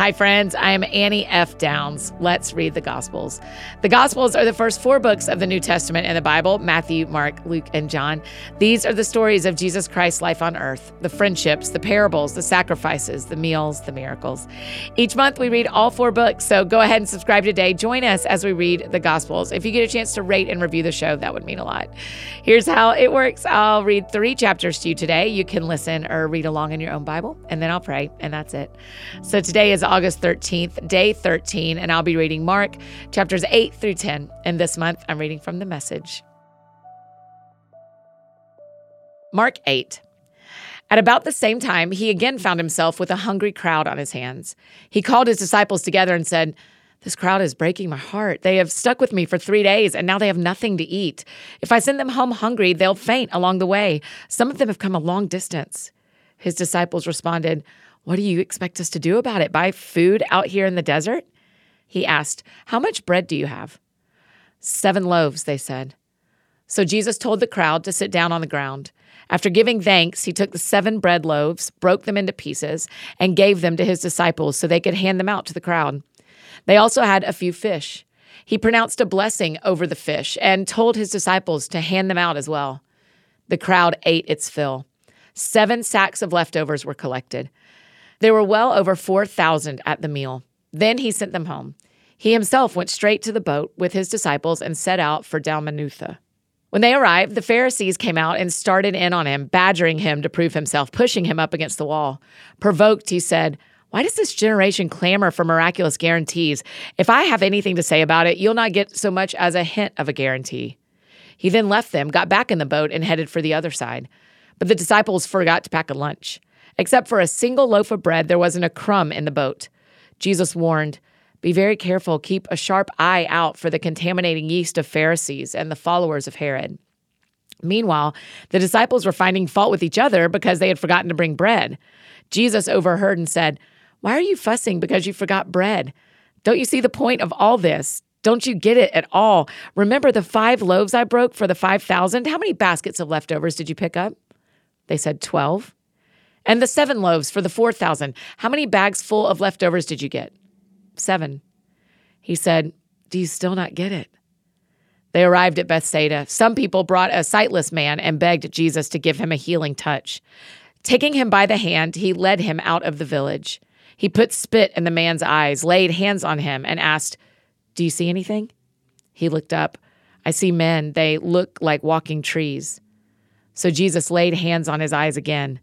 Hi, friends. I am Annie F. Downs. Let's read the Gospels. The Gospels are the first four books of the New Testament in the Bible Matthew, Mark, Luke, and John. These are the stories of Jesus Christ's life on earth the friendships, the parables, the sacrifices, the meals, the miracles. Each month we read all four books, so go ahead and subscribe today. Join us as we read the Gospels. If you get a chance to rate and review the show, that would mean a lot. Here's how it works I'll read three chapters to you today. You can listen or read along in your own Bible, and then I'll pray, and that's it. So today is August 13th, day 13, and I'll be reading Mark chapters 8 through 10. And this month, I'm reading from the message. Mark 8. At about the same time, he again found himself with a hungry crowd on his hands. He called his disciples together and said, This crowd is breaking my heart. They have stuck with me for three days, and now they have nothing to eat. If I send them home hungry, they'll faint along the way. Some of them have come a long distance. His disciples responded, what do you expect us to do about it? Buy food out here in the desert? He asked, How much bread do you have? Seven loaves, they said. So Jesus told the crowd to sit down on the ground. After giving thanks, he took the seven bread loaves, broke them into pieces, and gave them to his disciples so they could hand them out to the crowd. They also had a few fish. He pronounced a blessing over the fish and told his disciples to hand them out as well. The crowd ate its fill. Seven sacks of leftovers were collected. There were well over 4,000 at the meal. Then he sent them home. He himself went straight to the boat with his disciples and set out for Dalmanutha. When they arrived, the Pharisees came out and started in on him, badgering him to prove himself, pushing him up against the wall. Provoked, he said, Why does this generation clamor for miraculous guarantees? If I have anything to say about it, you'll not get so much as a hint of a guarantee. He then left them, got back in the boat, and headed for the other side. But the disciples forgot to pack a lunch. Except for a single loaf of bread, there wasn't a crumb in the boat. Jesus warned, Be very careful, keep a sharp eye out for the contaminating yeast of Pharisees and the followers of Herod. Meanwhile, the disciples were finding fault with each other because they had forgotten to bring bread. Jesus overheard and said, Why are you fussing because you forgot bread? Don't you see the point of all this? Don't you get it at all? Remember the five loaves I broke for the 5,000? How many baskets of leftovers did you pick up? They said, 12. And the seven loaves for the 4,000. How many bags full of leftovers did you get? Seven. He said, Do you still not get it? They arrived at Bethsaida. Some people brought a sightless man and begged Jesus to give him a healing touch. Taking him by the hand, he led him out of the village. He put spit in the man's eyes, laid hands on him, and asked, Do you see anything? He looked up. I see men. They look like walking trees. So Jesus laid hands on his eyes again.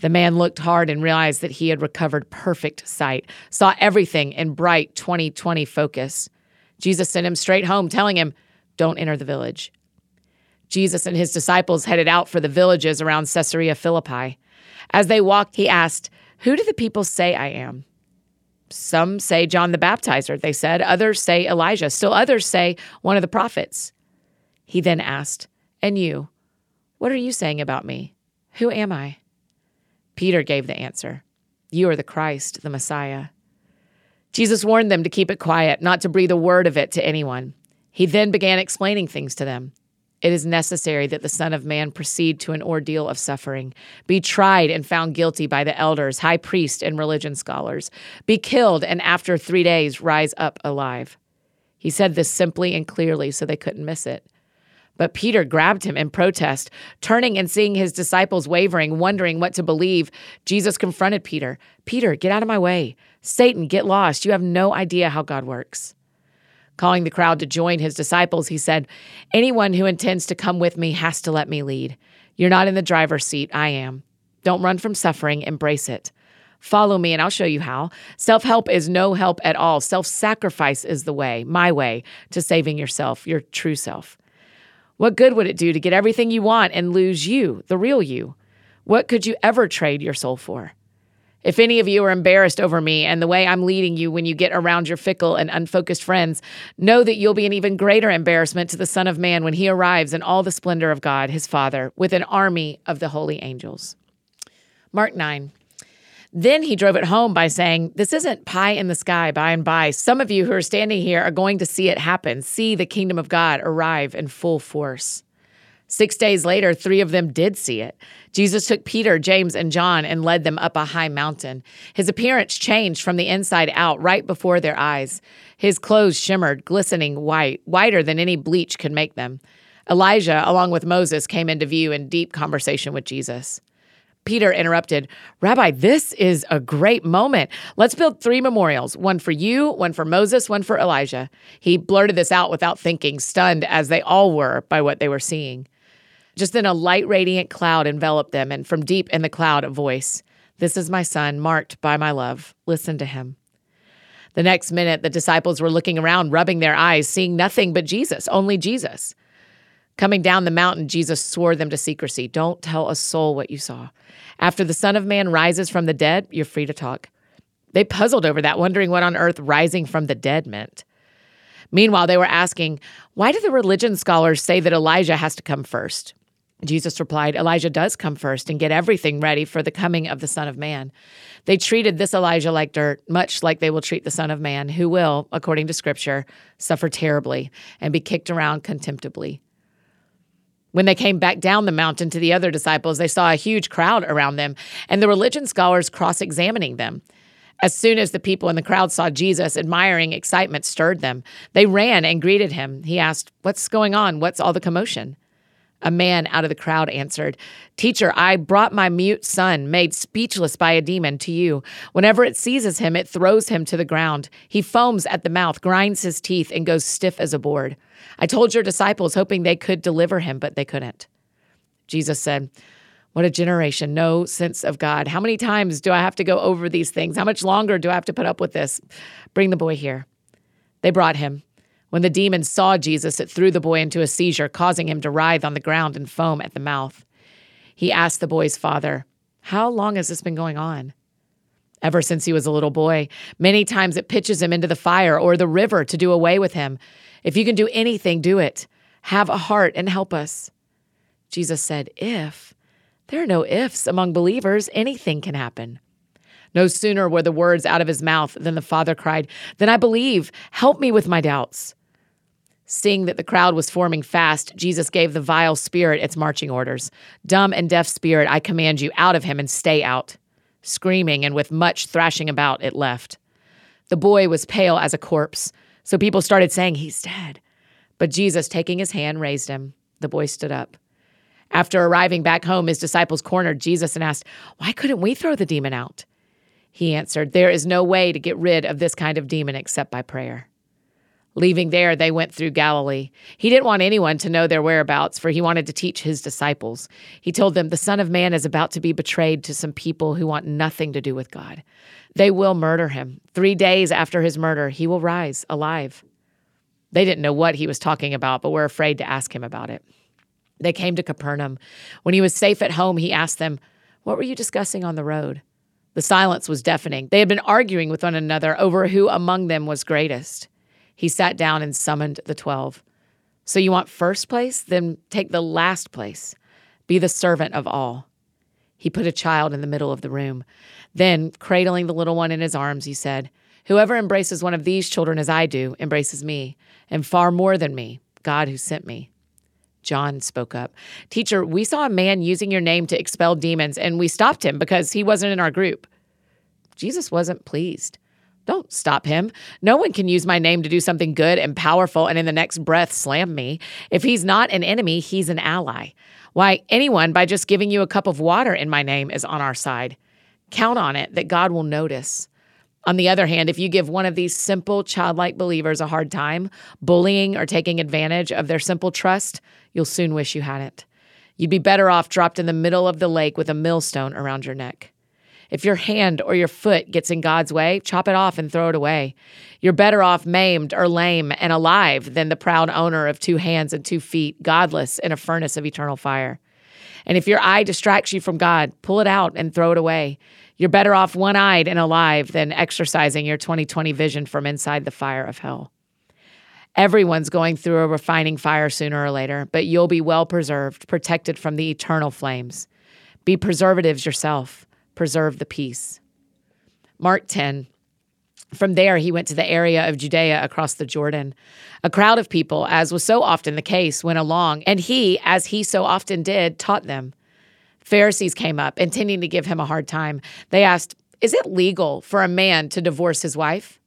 The man looked hard and realized that he had recovered perfect sight, saw everything in bright 2020 focus. Jesus sent him straight home, telling him, Don't enter the village. Jesus and his disciples headed out for the villages around Caesarea Philippi. As they walked, he asked, Who do the people say I am? Some say John the Baptizer, they said. Others say Elijah. Still others say one of the prophets. He then asked, And you, what are you saying about me? Who am I? Peter gave the answer You are the Christ, the Messiah. Jesus warned them to keep it quiet, not to breathe a word of it to anyone. He then began explaining things to them. It is necessary that the Son of Man proceed to an ordeal of suffering, be tried and found guilty by the elders, high priests, and religion scholars, be killed, and after three days rise up alive. He said this simply and clearly so they couldn't miss it. But Peter grabbed him in protest. Turning and seeing his disciples wavering, wondering what to believe, Jesus confronted Peter Peter, get out of my way. Satan, get lost. You have no idea how God works. Calling the crowd to join his disciples, he said, Anyone who intends to come with me has to let me lead. You're not in the driver's seat, I am. Don't run from suffering, embrace it. Follow me and I'll show you how. Self help is no help at all. Self sacrifice is the way, my way, to saving yourself, your true self. What good would it do to get everything you want and lose you, the real you? What could you ever trade your soul for? If any of you are embarrassed over me and the way I'm leading you when you get around your fickle and unfocused friends, know that you'll be an even greater embarrassment to the Son of Man when he arrives in all the splendor of God, his Father, with an army of the holy angels. Mark 9. Then he drove it home by saying, This isn't pie in the sky by and by. Some of you who are standing here are going to see it happen, see the kingdom of God arrive in full force. Six days later, three of them did see it. Jesus took Peter, James, and John and led them up a high mountain. His appearance changed from the inside out right before their eyes. His clothes shimmered, glistening white, whiter than any bleach could make them. Elijah, along with Moses, came into view in deep conversation with Jesus. Peter interrupted, Rabbi, this is a great moment. Let's build three memorials one for you, one for Moses, one for Elijah. He blurted this out without thinking, stunned as they all were by what they were seeing. Just then, a light, radiant cloud enveloped them, and from deep in the cloud, a voice This is my son, marked by my love. Listen to him. The next minute, the disciples were looking around, rubbing their eyes, seeing nothing but Jesus, only Jesus. Coming down the mountain, Jesus swore them to secrecy. Don't tell a soul what you saw. After the Son of Man rises from the dead, you're free to talk. They puzzled over that, wondering what on earth rising from the dead meant. Meanwhile, they were asking, why do the religion scholars say that Elijah has to come first? Jesus replied, Elijah does come first and get everything ready for the coming of the Son of Man. They treated this Elijah like dirt, much like they will treat the Son of Man, who will, according to Scripture, suffer terribly and be kicked around contemptibly. When they came back down the mountain to the other disciples, they saw a huge crowd around them and the religion scholars cross examining them. As soon as the people in the crowd saw Jesus, admiring excitement stirred them. They ran and greeted him. He asked, What's going on? What's all the commotion? A man out of the crowd answered, Teacher, I brought my mute son, made speechless by a demon, to you. Whenever it seizes him, it throws him to the ground. He foams at the mouth, grinds his teeth, and goes stiff as a board. I told your disciples, hoping they could deliver him, but they couldn't. Jesus said, What a generation, no sense of God. How many times do I have to go over these things? How much longer do I have to put up with this? Bring the boy here. They brought him. When the demon saw Jesus, it threw the boy into a seizure, causing him to writhe on the ground and foam at the mouth. He asked the boy's father, How long has this been going on? Ever since he was a little boy, many times it pitches him into the fire or the river to do away with him. If you can do anything, do it. Have a heart and help us. Jesus said, If. There are no ifs among believers, anything can happen. No sooner were the words out of his mouth than the father cried, Then I believe. Help me with my doubts. Seeing that the crowd was forming fast, Jesus gave the vile spirit its marching orders. Dumb and deaf spirit, I command you out of him and stay out. Screaming and with much thrashing about, it left. The boy was pale as a corpse, so people started saying, He's dead. But Jesus, taking his hand, raised him. The boy stood up. After arriving back home, his disciples cornered Jesus and asked, Why couldn't we throw the demon out? He answered, There is no way to get rid of this kind of demon except by prayer. Leaving there, they went through Galilee. He didn't want anyone to know their whereabouts, for he wanted to teach his disciples. He told them, The Son of Man is about to be betrayed to some people who want nothing to do with God. They will murder him. Three days after his murder, he will rise alive. They didn't know what he was talking about, but were afraid to ask him about it. They came to Capernaum. When he was safe at home, he asked them, What were you discussing on the road? The silence was deafening. They had been arguing with one another over who among them was greatest he sat down and summoned the twelve. So you want first place? Then take the last place. Be the servant of all. He put a child in the middle of the room. Then, cradling the little one in his arms, he said, Whoever embraces one of these children as I do embraces me, and far more than me, God who sent me. John spoke up. Teacher, we saw a man using your name to expel demons, and we stopped him because he wasn't in our group. Jesus wasn't pleased. Don't stop him. No one can use my name to do something good and powerful and in the next breath slam me. If he's not an enemy, he's an ally. Why, anyone, by just giving you a cup of water in my name, is on our side. Count on it that God will notice. On the other hand, if you give one of these simple, childlike believers a hard time, bullying or taking advantage of their simple trust, you'll soon wish you hadn't. You'd be better off dropped in the middle of the lake with a millstone around your neck. If your hand or your foot gets in God's way, chop it off and throw it away. You're better off maimed or lame and alive than the proud owner of two hands and two feet, godless in a furnace of eternal fire. And if your eye distracts you from God, pull it out and throw it away. You're better off one eyed and alive than exercising your 2020 vision from inside the fire of hell. Everyone's going through a refining fire sooner or later, but you'll be well preserved, protected from the eternal flames. Be preservatives yourself preserve the peace. Mark 10. From there, he went to the area of Judea across the Jordan. A crowd of people, as was so often the case, went along, and he, as he so often did, taught them. Pharisees came up, intending to give him a hard time. They asked, Is it legal for a man to divorce his wife?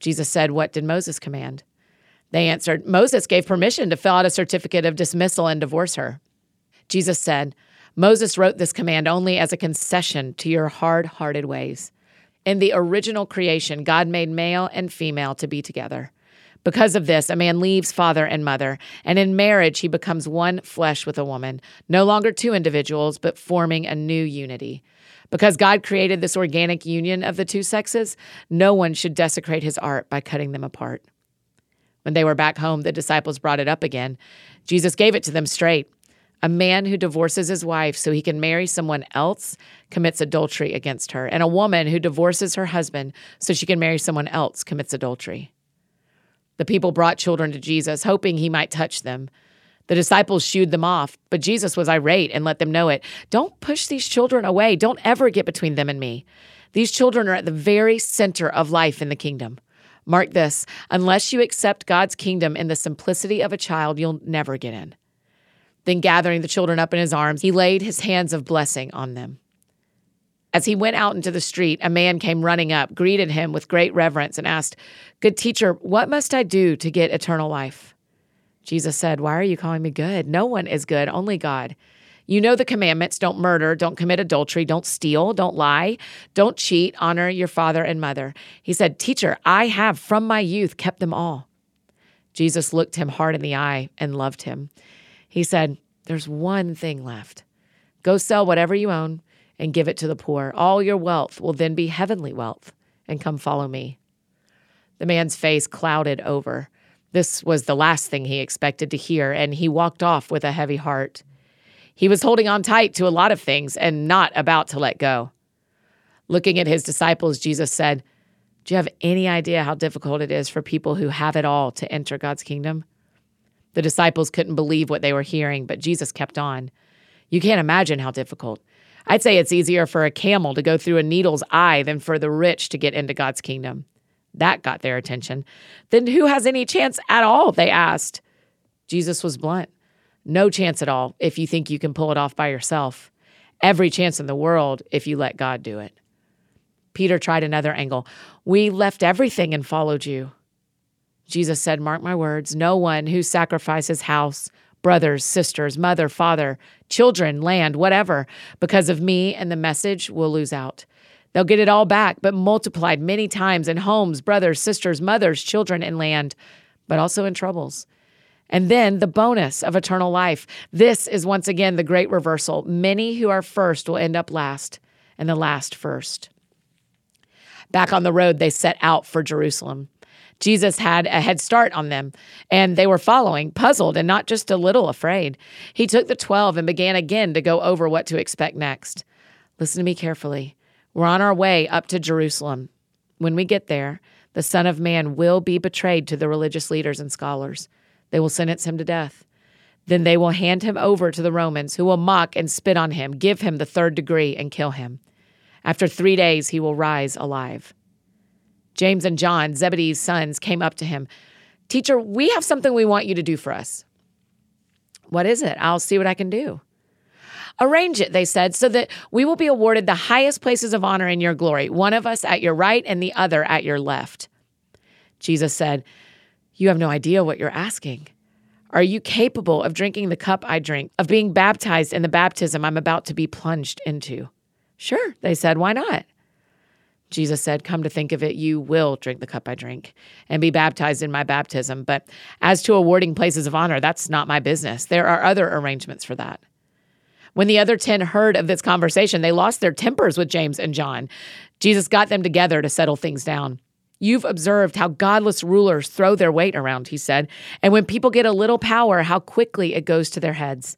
Jesus said, What did Moses command? They answered, Moses gave permission to fill out a certificate of dismissal and divorce her. Jesus said, Moses wrote this command only as a concession to your hard hearted ways. In the original creation, God made male and female to be together. Because of this, a man leaves father and mother, and in marriage, he becomes one flesh with a woman, no longer two individuals, but forming a new unity. Because God created this organic union of the two sexes, no one should desecrate his art by cutting them apart. When they were back home, the disciples brought it up again. Jesus gave it to them straight. A man who divorces his wife so he can marry someone else commits adultery against her, and a woman who divorces her husband so she can marry someone else commits adultery. The people brought children to Jesus, hoping he might touch them. The disciples shooed them off, but Jesus was irate and let them know it. Don't push these children away. Don't ever get between them and me. These children are at the very center of life in the kingdom. Mark this unless you accept God's kingdom in the simplicity of a child, you'll never get in. Then, gathering the children up in his arms, he laid his hands of blessing on them. As he went out into the street, a man came running up, greeted him with great reverence, and asked, Good teacher, what must I do to get eternal life? Jesus said, Why are you calling me good? No one is good, only God. You know the commandments don't murder, don't commit adultery, don't steal, don't lie, don't cheat, honor your father and mother. He said, Teacher, I have from my youth kept them all. Jesus looked him hard in the eye and loved him. He said, There's one thing left. Go sell whatever you own and give it to the poor. All your wealth will then be heavenly wealth, and come follow me. The man's face clouded over. This was the last thing he expected to hear, and he walked off with a heavy heart. He was holding on tight to a lot of things and not about to let go. Looking at his disciples, Jesus said, Do you have any idea how difficult it is for people who have it all to enter God's kingdom? The disciples couldn't believe what they were hearing, but Jesus kept on. You can't imagine how difficult. I'd say it's easier for a camel to go through a needle's eye than for the rich to get into God's kingdom. That got their attention. Then who has any chance at all? They asked. Jesus was blunt. No chance at all if you think you can pull it off by yourself. Every chance in the world if you let God do it. Peter tried another angle. We left everything and followed you. Jesus said, Mark my words, no one who sacrifices house, brothers, sisters, mother, father, children, land, whatever, because of me and the message will lose out. They'll get it all back, but multiplied many times in homes, brothers, sisters, mothers, children, and land, but also in troubles. And then the bonus of eternal life. This is once again the great reversal. Many who are first will end up last, and the last first. Back on the road, they set out for Jerusalem. Jesus had a head start on them, and they were following, puzzled and not just a little afraid. He took the 12 and began again to go over what to expect next. Listen to me carefully. We're on our way up to Jerusalem. When we get there, the Son of Man will be betrayed to the religious leaders and scholars. They will sentence him to death. Then they will hand him over to the Romans, who will mock and spit on him, give him the third degree, and kill him. After three days, he will rise alive. James and John, Zebedee's sons, came up to him. Teacher, we have something we want you to do for us. What is it? I'll see what I can do. Arrange it, they said, so that we will be awarded the highest places of honor in your glory, one of us at your right and the other at your left. Jesus said, You have no idea what you're asking. Are you capable of drinking the cup I drink, of being baptized in the baptism I'm about to be plunged into? Sure, they said, Why not? Jesus said, Come to think of it, you will drink the cup I drink and be baptized in my baptism. But as to awarding places of honor, that's not my business. There are other arrangements for that. When the other 10 heard of this conversation, they lost their tempers with James and John. Jesus got them together to settle things down. You've observed how godless rulers throw their weight around, he said. And when people get a little power, how quickly it goes to their heads.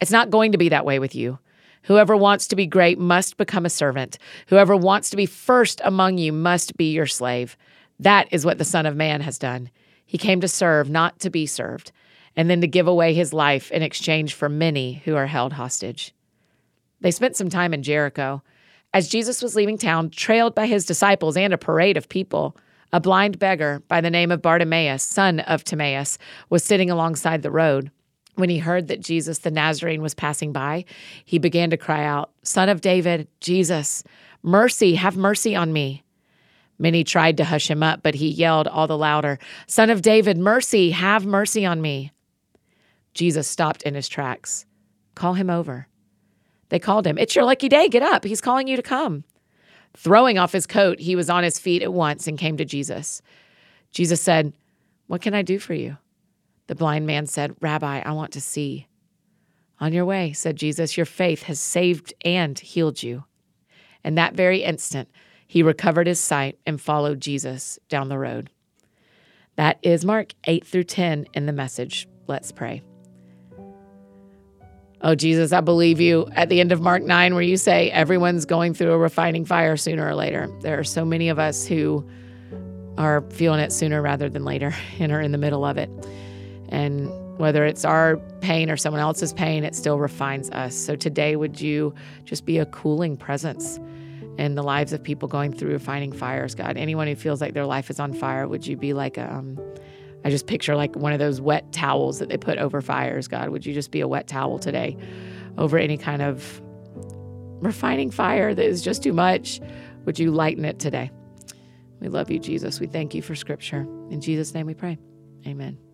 It's not going to be that way with you. Whoever wants to be great must become a servant. Whoever wants to be first among you must be your slave. That is what the Son of Man has done. He came to serve, not to be served, and then to give away his life in exchange for many who are held hostage. They spent some time in Jericho. As Jesus was leaving town, trailed by his disciples and a parade of people, a blind beggar by the name of Bartimaeus, son of Timaeus, was sitting alongside the road. When he heard that Jesus the Nazarene was passing by, he began to cry out, Son of David, Jesus, mercy, have mercy on me. Many tried to hush him up, but he yelled all the louder, Son of David, mercy, have mercy on me. Jesus stopped in his tracks. Call him over. They called him. It's your lucky day. Get up. He's calling you to come. Throwing off his coat, he was on his feet at once and came to Jesus. Jesus said, What can I do for you? The blind man said, Rabbi, I want to see. On your way, said Jesus, your faith has saved and healed you. And that very instant, he recovered his sight and followed Jesus down the road. That is Mark 8 through 10 in the message. Let's pray. Oh, Jesus, I believe you at the end of Mark 9, where you say everyone's going through a refining fire sooner or later. There are so many of us who are feeling it sooner rather than later and are in the middle of it. And whether it's our pain or someone else's pain, it still refines us. So today, would you just be a cooling presence in the lives of people going through refining fires, God? Anyone who feels like their life is on fire, would you be like a, um, I just picture like one of those wet towels that they put over fires, God? Would you just be a wet towel today over any kind of refining fire that is just too much? Would you lighten it today? We love you, Jesus. We thank you for scripture. In Jesus' name we pray. Amen.